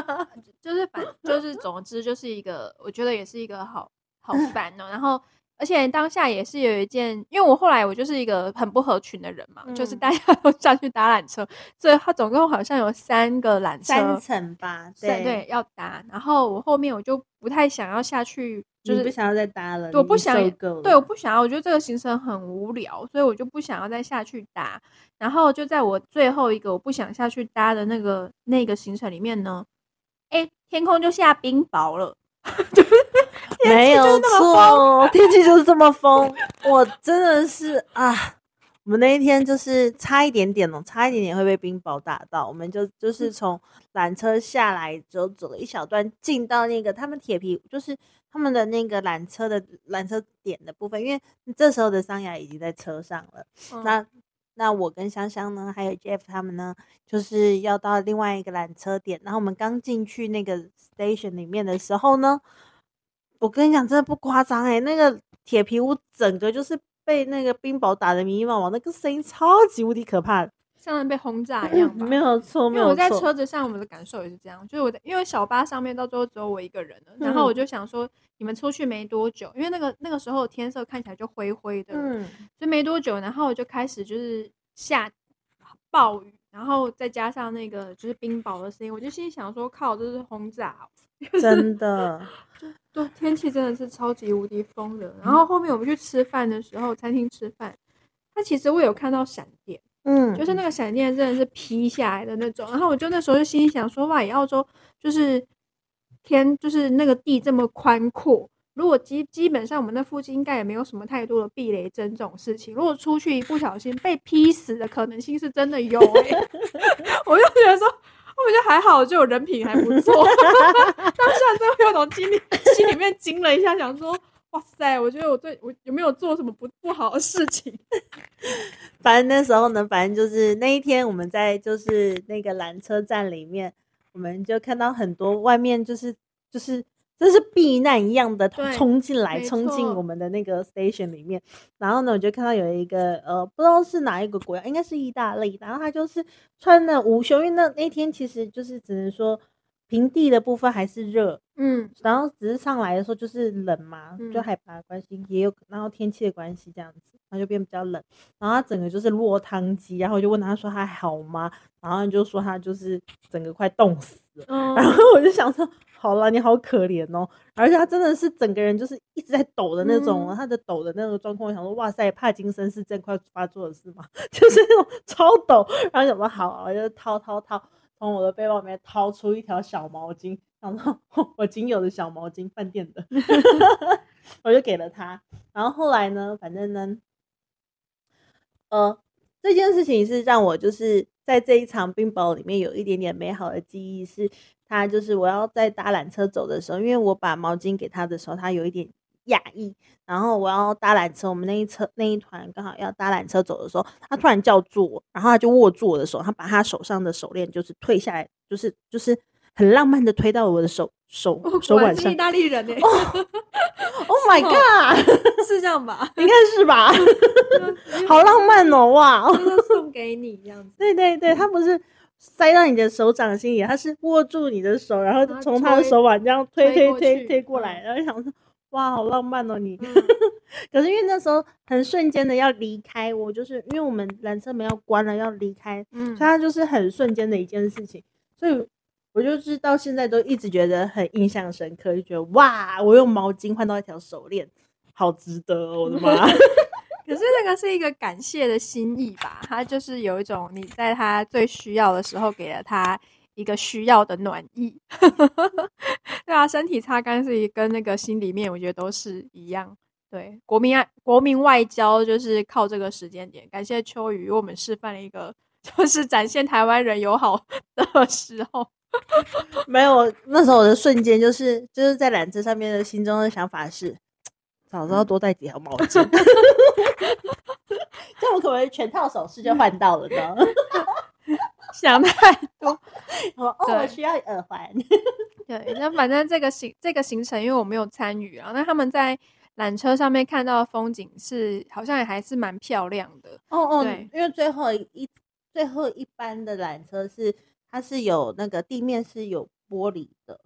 就是反就是总之就是一个，我觉得也是一个好好烦哦。然后而且当下也是有一件，因为我后来我就是一个很不合群的人嘛，就是嗯大家 都下去搭缆车，所以他总共好像有三个缆车三，层吧，对对对要搭。然后我后面我就不太想要下去，就是你不想要再搭了，对我不想对，我不想要，我觉得这个行程很无聊，所以我就不想要再下去搭。然后就在我最后一个我不想下去搭的那个那个行程里面呢，哎，天空就下冰雹了，没有那么错，天气就是这么疯。我真的是啊，我们那一天就是差一点点哦，差一点点会被冰雹打到。我们就就是从缆车下来之后走了一小段，进到那个他们铁皮，就是他们的那个缆车的缆车点的部分，因为这时候的桑雅已经在车上了。嗯那那我跟香香呢，还有 Jeff 他们呢，就是要到另外一个缆车点。然后我们刚进去那个 station 里面的时候呢，我跟你讲，真的不夸张哎，那个铁皮屋整个就是被那个冰雹打的迷迷茫茫，那个声音超级无敌可怕的。像被轰炸一样吧。没有错，因为我在。车子上，我们的感受也是这样，就是我在因为小巴上面到最后只有我一个人了，然后我嗯就想说，你们出去没多久，因为那个那个时候天色看起来就灰灰的，嗯，所以没多久，然后我就开始就是下暴雨，然后再加上那个就是冰雹的声音，我就心里想说，靠，这是轰炸哦，真的，对，天气真的是超级无敌风的。然后后面我们去吃饭的时候，餐厅吃饭，它其实我有看到闪电，嗯，就是那个闪电真的是劈下来的那种。然后我就那时候就心想说，哇，以澳洲就是天就是那个地这么宽阔，如果基基本上我们那附近应该也没有什么太多的避雷针这种事情。如果出去一不小心被劈死的可能性是真的有哎、我就觉得说。我觉得还好，就人品还不错。当下真的有种心里心里面惊了一下，想说：哇塞，我觉得我对我有没有做什么不不好的事情？反正那时候呢，反正就是那一天我们在就是那个缆车站里面，我们就看到很多外面就是就是真是避难一样的对冲进来，冲进我们的那个 station 里面。然后呢，我就看到有一个呃，不知道是哪一个国家，应该是意大利。然后他就是穿的无袖，因为那那天其实就是只能说平地的部分还是热，嗯，然后只是上来的时候就是冷嘛，就嗯海拔的关系，也有然后天气的关系这样子，然后就变比较冷。然后他整个就是落汤鸡，然后我就问他说他还好吗？然后他就说他就是整个快冻死了。嗯然后我就想说，好了，你好可怜哦，而且他真的是整个人就是一直在抖的那种，嗯他的抖的那个状况，我想说，哇塞，帕金森是这快发作的是吗？就是那种超抖，然后想说好，我就掏掏掏，从我的背包里面掏出一条小毛巾，然后我仅有的小毛巾，饭店的，我就给了他。然后后来呢，反正呢，呃，这件事情是让我就是在这一场冰雹里面有一点点美好的记忆，是他就是我要在搭缆车走的时候，因为我把毛巾给他的时候，他有一点讶异，然后我要搭缆车，我们那一车那一团刚好要搭缆车走的时候，他突然叫住我，然后他就握住我的手，他把他手上的手链就是退下来，就是就是很浪漫的推到我的手手手腕上意。大利人呢、Oh my god，是这样吧？应该是吧？好浪漫哦，哇！送给你这样子。对对对，他不是塞到你的手掌心里，他是握住你的手，然后从他的手腕这样推推推推过来，嗯然后想说，哇，好浪漫哦你。嗯 可是因为那时候很瞬间的要离开，我就是因为我们缆车门要关了要离开，嗯所以它就是很瞬间的一件事情，所以我就是到现在都一直觉得很印象深刻，就觉得哇，我用毛巾换到一条手链，好值得哦，我的妈！可是那个是一个感谢的心意吧，他就是有一种你在他最需要的时候给了他一个需要的暖意。对啊，身体擦干是一跟那个心里面，我觉得都是一样。对，国民爱国民外交就是靠这个时间点。感谢秋雨为我们示范了一个，就是展现台湾人友好的时候。没有，那时候我的瞬间就是就是在缆车上面的心中的想法是，早知道多带几条毛巾，这样我可不可以全套首饰就换到了呢？想太多。我 哦，我需要耳环。对，那反正这个行这个行程，因为我没有参与啊，那他们在缆车上面看到的风景是好像也还是蛮漂亮的。哦哦对，因为最后一最后一班的缆车是它是有那个地面是有玻璃的，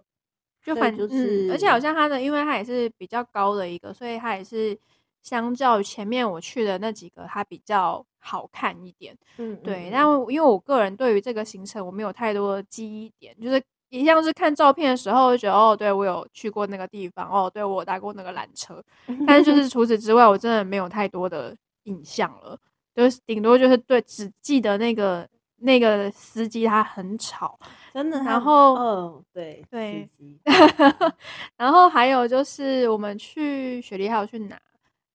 就反就嗯，而且好像它的，因为它也是比较高的一个，所以它也是相较于前面我去的那几个，它比较好看一点。嗯，对，嗯但因为我个人对于这个行程我没有太多的记忆点，就是一样是看照片的时候就觉得哦，对我有去过那个地方，哦，对我搭过那个缆车，但是就是除此之外，我真的没有太多的印象了，就是顶多就是对只记得那个那个司机他很吵，真的，然后嗯，对对 然后还有就是我们去雪梨还有去哪？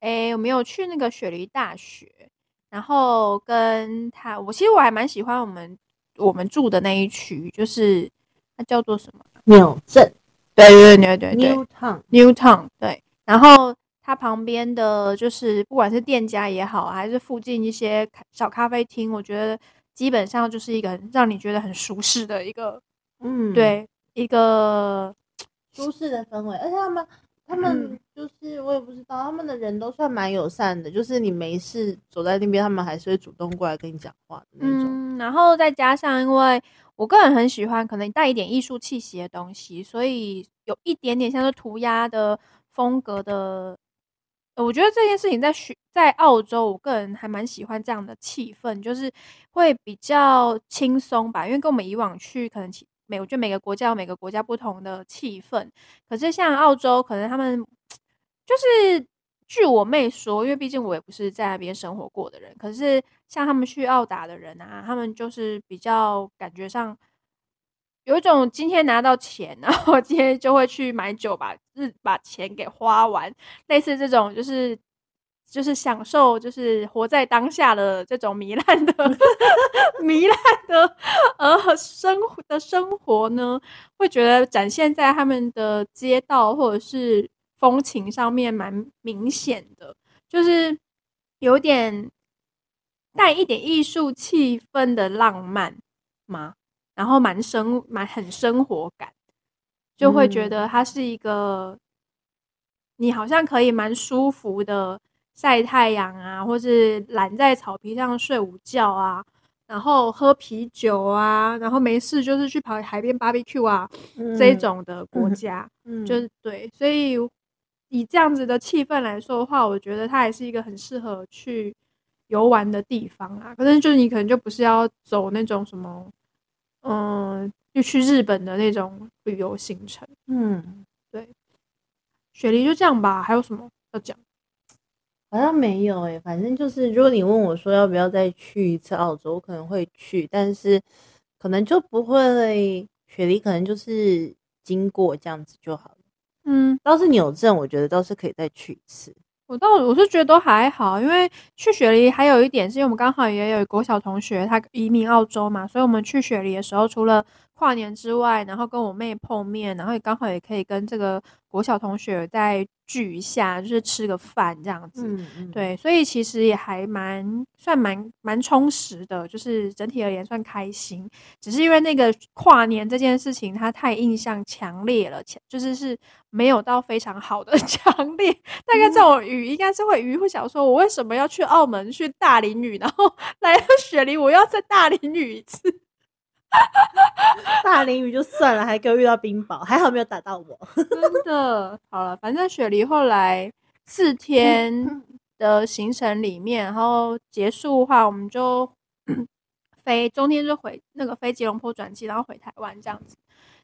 诶，我们有去那个雪梨大学，然后跟他，我其实我还蛮喜欢我们我们住的那一区，就是它叫做什么？纽镇。对对对对对。New Town，Newtown 对，然后它旁边的就是不管是店家也好，还是附近一些小咖啡厅，我觉得基本上就是一个让你觉得很舒适的一个，嗯，对一个舒适的氛围，而且他们他们就是我也不知道，他们的人都算蛮友善的，就是你没事走在那边，他们还是会主动过来跟你讲话的那种。嗯，然后再加上，因为我个人很喜欢可能带一点艺术气息的东西，所以有一点点像是涂鸦的风格的。呃我觉得这件事情在学在澳洲，我个人还蛮喜欢这样的气氛，就是会比较轻松吧。因为跟我们以往去可能其每我觉得每个国家有每个国家不同的气氛，可是像澳洲，可能他们就是据我妹说，因为毕竟我也不是在那边生活过的人，可是像他们去澳打的人啊，他们就是比较感觉上有一种今天拿到钱，然后 今天就会去买酒，把日把钱给花完，类似这种就是就是享受，就是活在当下的这种糜烂的 糜烂的呃生活的生活呢，会觉得展现在他们的街道或者是。风情上面蛮明显的，就是有点带一点艺术气氛的浪漫嘛，然后蛮生蛮很生活感，就会觉得它是一个你好像可以蛮舒服的晒太阳啊，或是懒在草皮上睡午觉啊，然后喝啤酒啊，然后没事就是去跑海边 barbecue 啊这种的国家，就是对，所以。以这样子的气氛来说的话，我觉得它还是一个很适合去游玩的地方啊。可是就是你可能就不是要走那种什么，嗯，就去日本的那种旅游行程。嗯，对。雪梨就这样吧，还有什么要讲？好像没有诶，反正就是如果你问我说要不要再去一次澳洲，我可能会去，但是可能就不会。雪梨可能就是经过这样子就好了。嗯，倒是纽镇，我觉得倒是可以再去一次。我倒我是觉得都还好，因为去雪梨还有一点是因为我们刚好也有国小同学他移民澳洲嘛，所以我们去雪梨的时候，除了跨年之外，然后跟我妹碰面，然后也刚好也可以跟这个国小同学再聚一下，就是吃个饭这样子。对，所以其实也还蛮算蛮蛮充实的，就是整体而言算开心。只是因为那个跨年这件事情，它太印象强烈了，就是是没有到非常好的 强烈。大概这种雨应该是会雨会想说，我为什么要去澳门去大淋雨，然后 来到雪梨，我要在大淋雨一次。大淋雨就算了，还给我遇到冰雹，还好没有打到我。真的，好了，反正雪梨后来四天的行程里面，然后结束的话，我们就 飞，中间就回那个飞吉隆坡转机，然后回台湾这样子。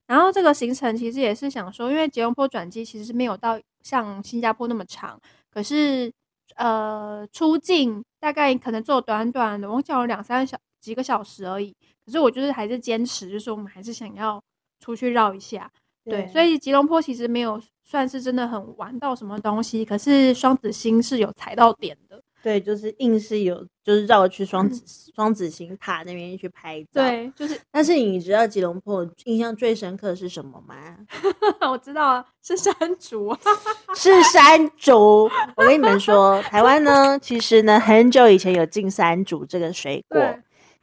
然后这个行程其实也是想说，因为吉隆坡转机其实是没有到像新加坡那么长，可是呃出境大概可能坐短短的，我讲了两三小几个小时而已。可是我就是还是坚持，就是我们还是想要出去绕一下，对，所以吉隆坡其实没有算是真的很玩到什么东西，可是双子星是有踩到点的，对，就是硬是有就是绕去双子双子星塔那边去拍照，对，就是。但是你知道吉隆坡印象最深刻是什么吗？我知道啊，是山竹，是山竹。我跟你们说，台湾呢，其实呢很久以前有进山竹这个水果。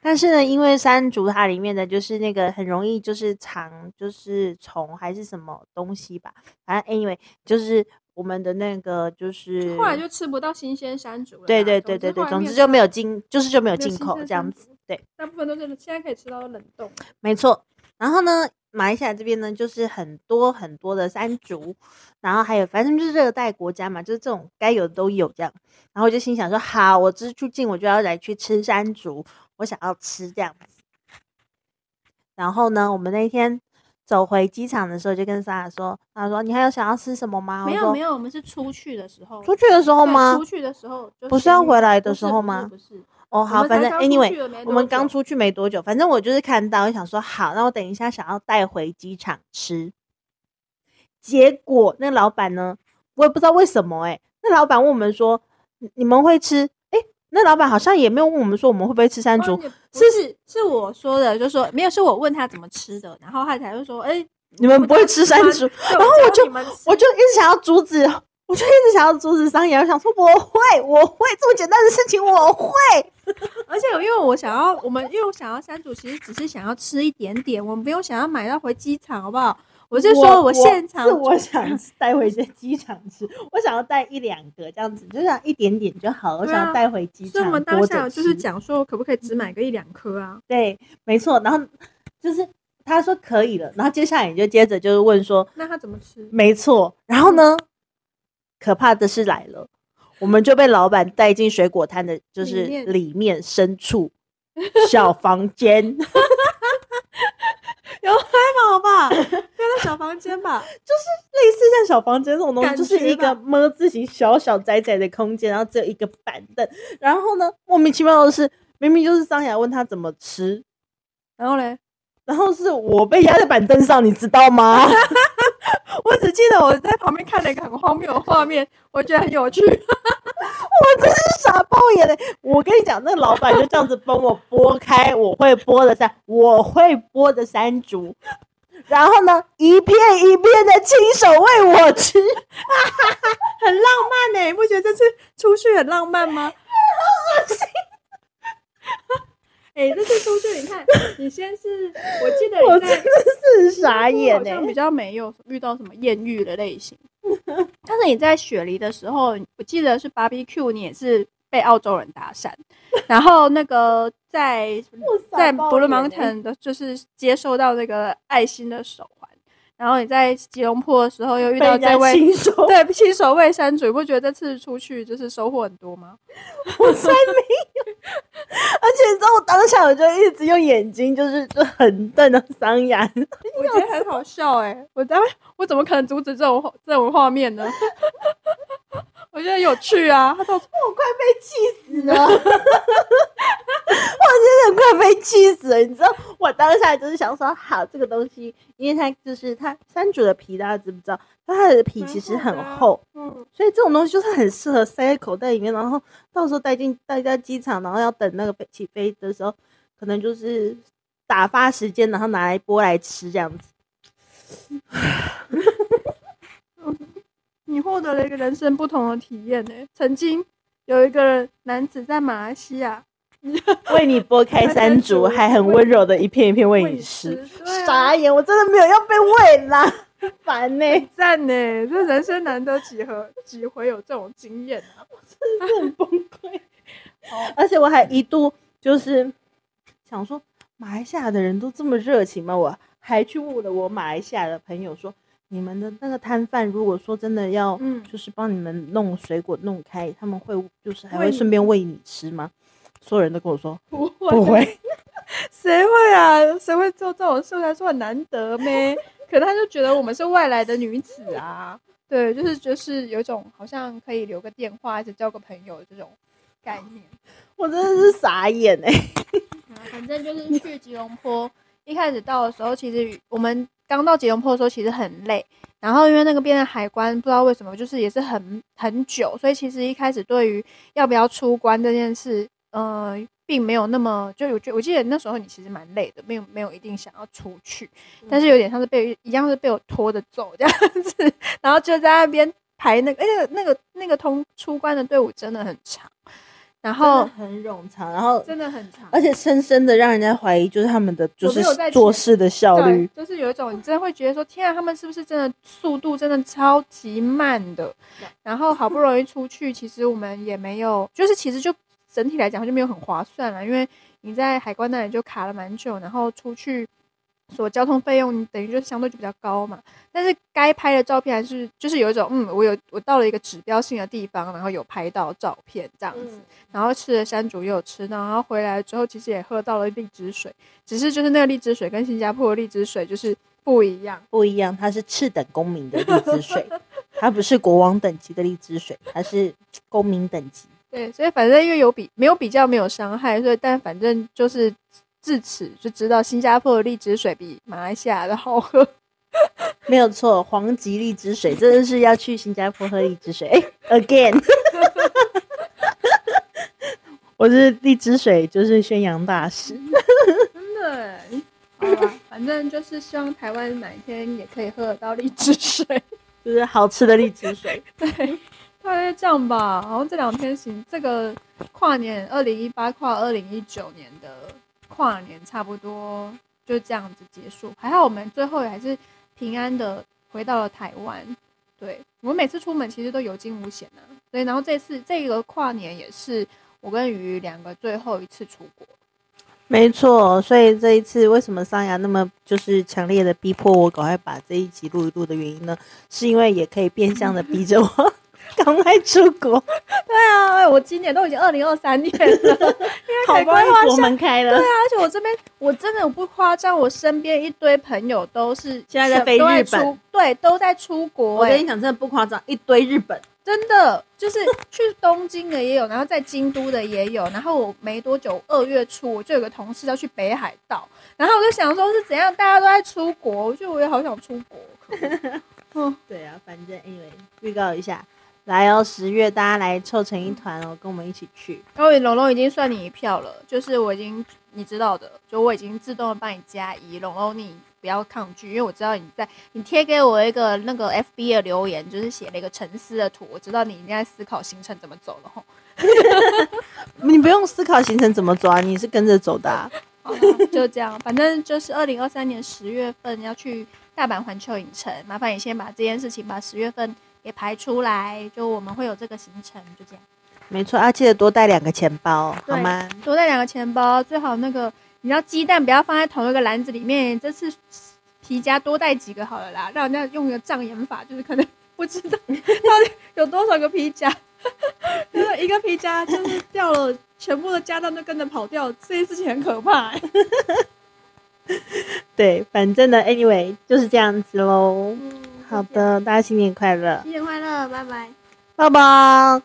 但是呢，因为山竹它里面的就是那个很容易就是藏就是虫还是什么东西吧，反正 anyway 就是我们的那个就是后来就吃不到新鲜山竹了。对对对对对，总之就没有进，就是就没有进口这样子。对，大部分都是现在可以吃到冷冻。没错。然后呢，马来西亚这边呢就是很多很多的山竹，然后还有反正就是热带国家嘛，就是这种该有的都有这样。然后我就心想说，好，我这出境我就要来去吃山竹。我想要吃这样子，然后呢，我们那天走回机场的时候，就跟莎莎说：“他说你还有想要吃什么吗？”没有没有，我们是出去的时候。出去的时候吗？出去的时候不是要回来的时候吗？不是。哦，好，反正 anyway，我们刚出去没多久，反正我就是看到，我想说好，那我等一下想要带回机场吃。结果那老板呢，我也不知道为什么，哎，那老板问我们说：“你们会吃？”那老板好像也没有问我们说我们会不会吃山竹，是是是我说的，就说没有，是我问他怎么吃的，然后他才会说，哎，你们不会吃山竹，然后我就我就一直想要阻止，我就一直想要阻止商业，我想说我会，我会这么简单的事情我会，而且因为我想要我们因为我想要山竹，其实只是想要吃一点点，我们不用想要买到回机场，好不好？我是说，我现场是我想带回去机场吃，我想要带一两个这样子，就像一点点就好。我想要带回机场，所以我们当下就是讲说，可不可以只买个一两颗啊？对，没错。然后就是他说可以了，然后接下来你就接着就是问说，那他怎么吃？没错。然后呢，可怕的事来了，我们就被老板带进水果摊的，就是里面深处小房间。有还好吧？小房间吧。就是类似像小房间这种东西，就是一个么字形小小窄窄的空间，然后只有一个板凳。然后呢，莫名其妙的是，明明就是桑雅问他怎么吃，然后嘞，然后是我被压在板凳上，你知道吗？我只记得我在旁边看了一个很荒谬的画面，我觉得很有趣。我真是傻爆眼嘞！我跟你讲，那老板就这样子帮我剥开我会剥的山，我会剥的山竹，然后呢，一片一片的亲手喂我吃，很浪漫呢、你不觉得这次出去很浪漫吗？好恶心！哎、这次出去，你看，你先是，我记得我真你在的是傻眼哎、比较没有遇到什么艳遇的类型。但是你在雪梨的时候，我记得是 barbecue，你也是被澳洲人搭讪，然后那个在在 Blue 欸 Mountain 的，就是接收到那个爱心的手环，然后你在吉隆坡的时候又遇到这位新手，对新手卫山主，你不觉得这次出去就是收获很多吗？我才没下我就一直用眼睛，就是 就很瞪着桑雅，我觉得很好笑哎、我当我怎么可能阻止这种画这种画面呢？我觉得有趣啊，他说我快被气死了，我真的快被气死了。你知道，我当下就是想说，好，这个东西，因为它就是它山竹的皮，大家知不知道？它的皮其实很厚，嗯，所以这种东西就是很适合塞在口袋里面，然后到时候带进带在机场，然后要等那个飞起飞的时候，可能就是打发时间，然后拿来剥来吃这样子。你获得了一个人生不同的体验呢、曾经有一个男子在马来西亚 为你剥开山山竹，竹还很温柔的一片一片喂喂你吃。啊傻眼，我真的没有要被喂啦，烦呢、赞呢、这人生难得几何几回有这种经验啊！我 真的很崩溃。而且我还一度就是想说，马来西亚的人都这么热情吗？我还去问了我马来西亚的朋友说，你们的那个摊贩如果说真的要，嗯就是帮你们弄水果弄开，他们会就是还会顺便喂你吃吗？所有人都跟我说不会，不会，谁会啊？谁会做这种事？来说很难得咩？可能他就觉得我们是外来的女子啊，对，就是就是有一种好像可以留个电话，一直交个朋友的这种概念。我真的是傻眼哎、啊反正就是去吉隆坡，一开始到的时候，其实我们刚到吉隆坡的时候其实很累，然后因为那个边的海关不知道为什么就是也是很很久，所以其实一开始对于要不要出关这件事，呃，并没有那么就我觉我记得那时候你其实蛮累的，没有没有一定想要出去，但是有点像是被一样是被我拖着走这样子，然后就在那边排那个，而且那个那个通出关的队伍真的很长，然后很冗长，然后真的很长，而且深深的让人家怀疑，就是他们的就是做事的效率，就是有一种你真的会觉得说，天啊，他们是不是真的速度真的超级慢的？然后好不容易出去，其实我们也没有，就是其实就整体来讲就没有很划算了，因为你在海关那里就卡了蛮久，然后出去。所交通费用等于就相对就比较高嘛，但是该拍的照片还是就是有一种嗯，我有我到了一个指标性的地方，然后有拍到照片这样子，然后吃了山竹也有吃到，然后回来之后其实也喝到了荔枝水，只是就是那个荔枝水跟新加坡的荔枝水就是不一样。不一样，它是次等公民的荔枝水，它不是国王等级的荔枝水，它是公民等级。对，所以反正因为有比没有比较没有伤害，所以但反正就是至此就知道新加坡的荔枝水比马来西亚的好喝。没有错，黄吉荔枝水真的是要去新加坡喝荔枝水。哎，again，我是荔枝水就是宣扬大使。真的欸，好吧，反正就是希望台湾哪一天也可以喝得到荔枝水。就是好吃的荔枝水，对，大概这样吧。然后这两天行，这个跨年二零一八跨二零一九年的跨年差不多就这样子结束。还好我们最后还是平安的回到了台湾。对我们每次出门其实都有惊无险啊。对，然后这次这个跨年也是我跟鱼两个最后一次出国。没错。所以这一次为什么桑雅那么就是强烈的逼迫我赶快把这一集录一录的原因呢？是因为也可以变相的逼着我赶快出国，对啊，我今年都已经二零二三年了，好不容易国门开了。对。啊，而且我这边我真的不夸张，我身边一堆朋友都是现在在飞都日本。出，对，都在出国、欸我跟你讲，真的不夸张，一堆日本。真的就是去东京的也有，然后在京都的也有，然后我没多久二月初我就有个同事要去北海道，然后我就想说是怎样，大家都在出国，我觉得我也好想出国。嗯。对啊，反正 anyway 预告一下，来哦，十月大家来凑成一团哦，跟我们一起去。因为龙龙已经算你一票了，就是我已经你知道的，就我已经自动的帮你加一，龙龙你不要抗拒，因为我知道你在你贴给我一个那个 FB 的留言，就是写了一个沉思的图，我知道你一定在思考行程怎么走了吼。你不用思考行程怎么走啊，你是跟着走的、啊。就这样，反正就是二零二三年十月份要去大阪环球影城，麻烦你先把这件事情把十月份给排出来，就我们会有这个行程，就这样。没错，啊记得多带两个钱包，好对吗？多带两个钱包，最好那个你知道鸡蛋不要放在同一个篮子里面。这次皮夹多带几个好了啦，让人家用一个障眼法，就是可能 不知道到底有多少个皮夹，就是一个皮夹就是掉了，全部的家当都跟着跑掉，这件事情很可怕、欸。对，反正呢，anyway 就是这样子喽。嗯好，的，大家新年快乐，新年快乐，拜拜。抱抱。